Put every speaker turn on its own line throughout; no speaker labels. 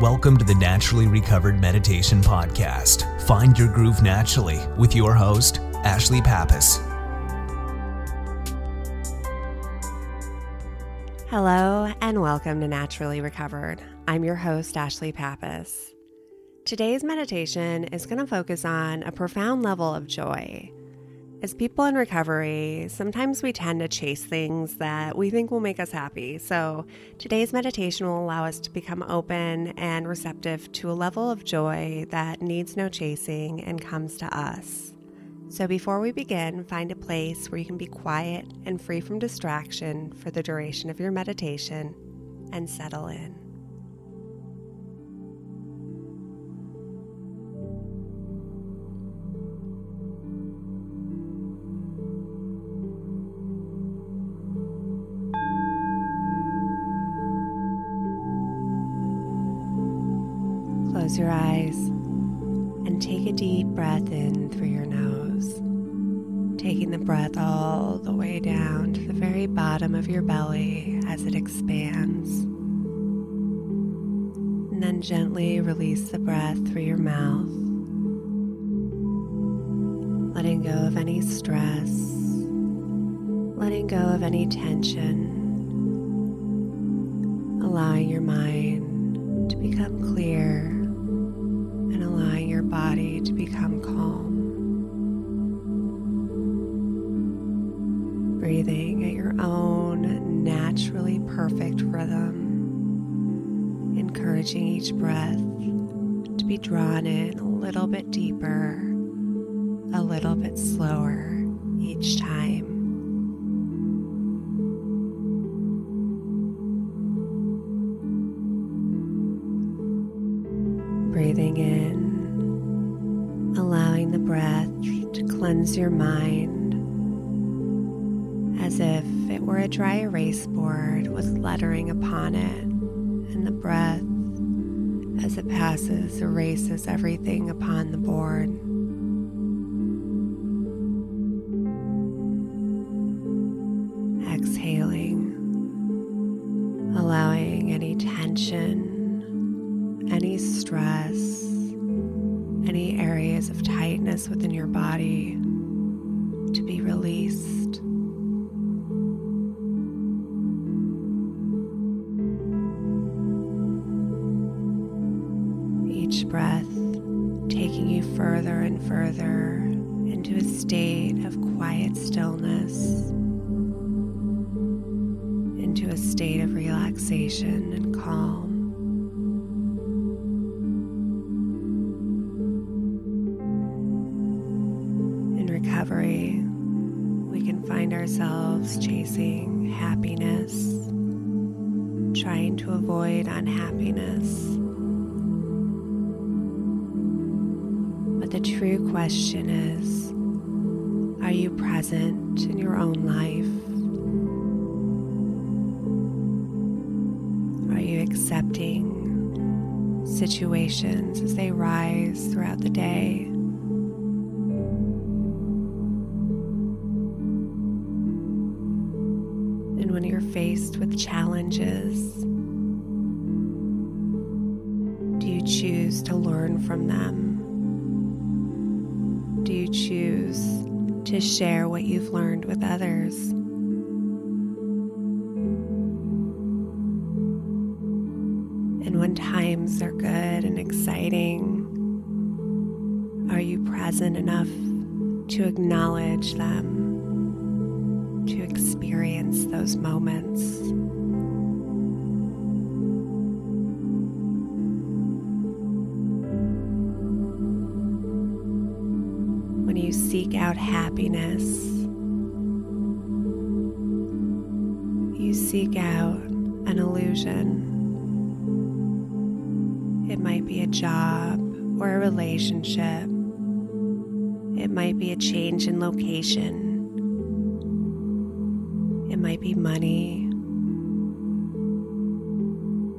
Welcome to the Naturally Recovered Meditation Podcast. Find your groove naturally with your host, Ashley Pappas.
Hello, and welcome to Naturally Recovered. I'm your host, Ashley Pappas. Today's meditation is going to focus on a profound level of joy. As people in recovery, sometimes we tend to chase things that we think will make us happy. So, today's meditation will allow us to become open and receptive to a level of joy that needs no chasing and comes to us. So, before we begin, find a place where you can be quiet and free from distraction for the duration of your meditation and settle in. Close your eyes and take a deep breath in through your nose, taking the breath all the way down to the very bottom of your belly as it expands. And then gently release the breath through your mouth, letting go of any stress, letting go of any tension, allowing your mind to become clear to become calm. Breathing at your own naturally perfect rhythm, encouraging each breath to be drawn in a little bit deeper, a little bit slower each time. Breath to cleanse your mind as if it were a dry erase board with lettering upon it, and the breath, as it passes, erases everything upon the board. Tightness within your body to be released. Each breath taking you further and further into a state of quiet stillness, into a state of relaxation and calm. Chasing happiness, trying to avoid unhappiness. But the true question is are you present in your own life? Are you accepting situations as they rise throughout the day? Faced with challenges? Do you choose to learn from them? Do you choose to share what you've learned with others? And when times are good and exciting, are you present enough to acknowledge them? Experience those moments. When you seek out happiness, you seek out an illusion. It might be a job or a relationship. It might be a change in location. It might be money.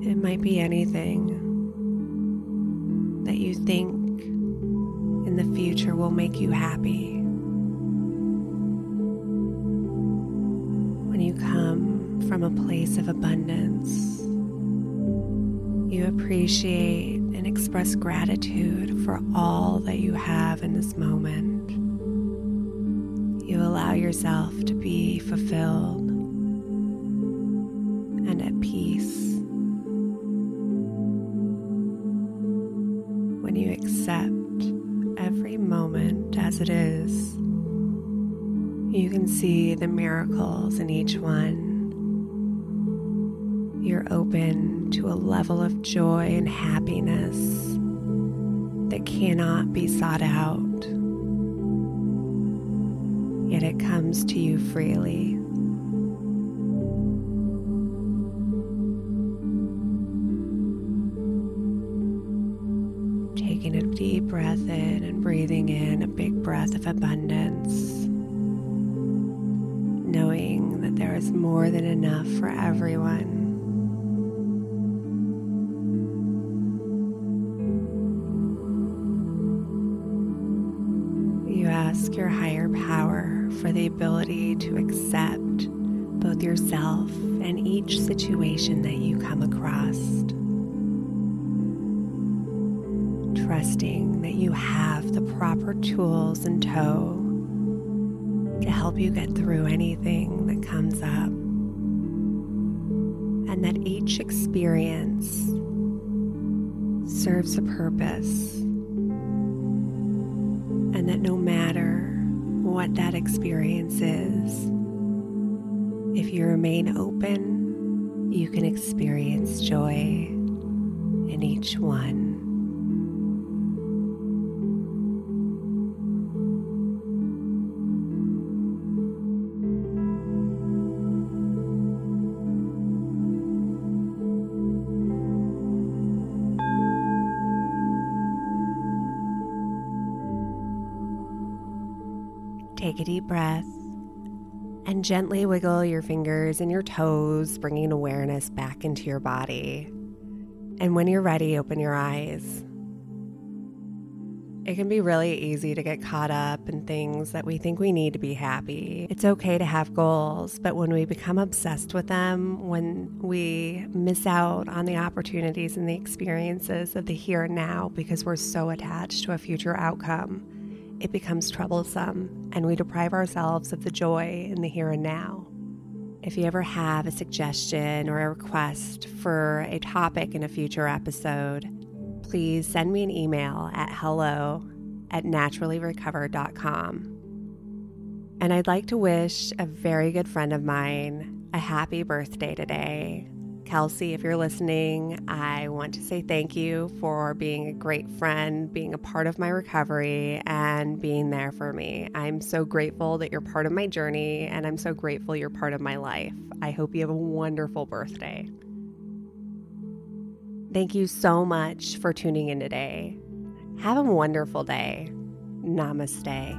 It might be anything that you think in the future will make you happy. When you come from a place of abundance, You appreciate and express gratitude for all that you have in this moment. You allow yourself to be fulfilled and at peace. When you accept every moment as it is, you can see the miracles in each one. You're open to a level of joy and happiness that cannot be sought out, yet it comes to you freely. Taking a deep breath in and breathing in a big breath of abundance knowing that there is more than enough for everyone. For the ability to accept both yourself and each situation that you come across. Trusting that you have the proper tools in tow to help you get through anything that comes up. And that each experience serves a purpose. And that no matter what that experience is, if you remain open, you can experience joy in each one. Take a deep breath and gently wiggle your fingers and your toes, bringing awareness back into your body. And when you're ready, open your eyes. It can be really easy to get caught up in things that we think we need to be happy. It's okay to have goals, but when we become obsessed with them, when we miss out on the opportunities and the experiences of the here and now because we're so attached to a future outcome, it becomes troublesome and we deprive ourselves of the joy in the here and now. If you ever have a suggestion or a request for a topic in a future episode, please send me an email at hello at naturallyrecover.com. And I'd like to wish a very good friend of mine a happy birthday today. Kelsey, if you're listening, I want to say thank you for being a great friend, being a part of my recovery, and being there for me. I'm so grateful that you're part of my journey, and I'm so grateful you're part of my life. I hope you have a wonderful birthday. Thank you so much for tuning in today. Have a wonderful day. Namaste.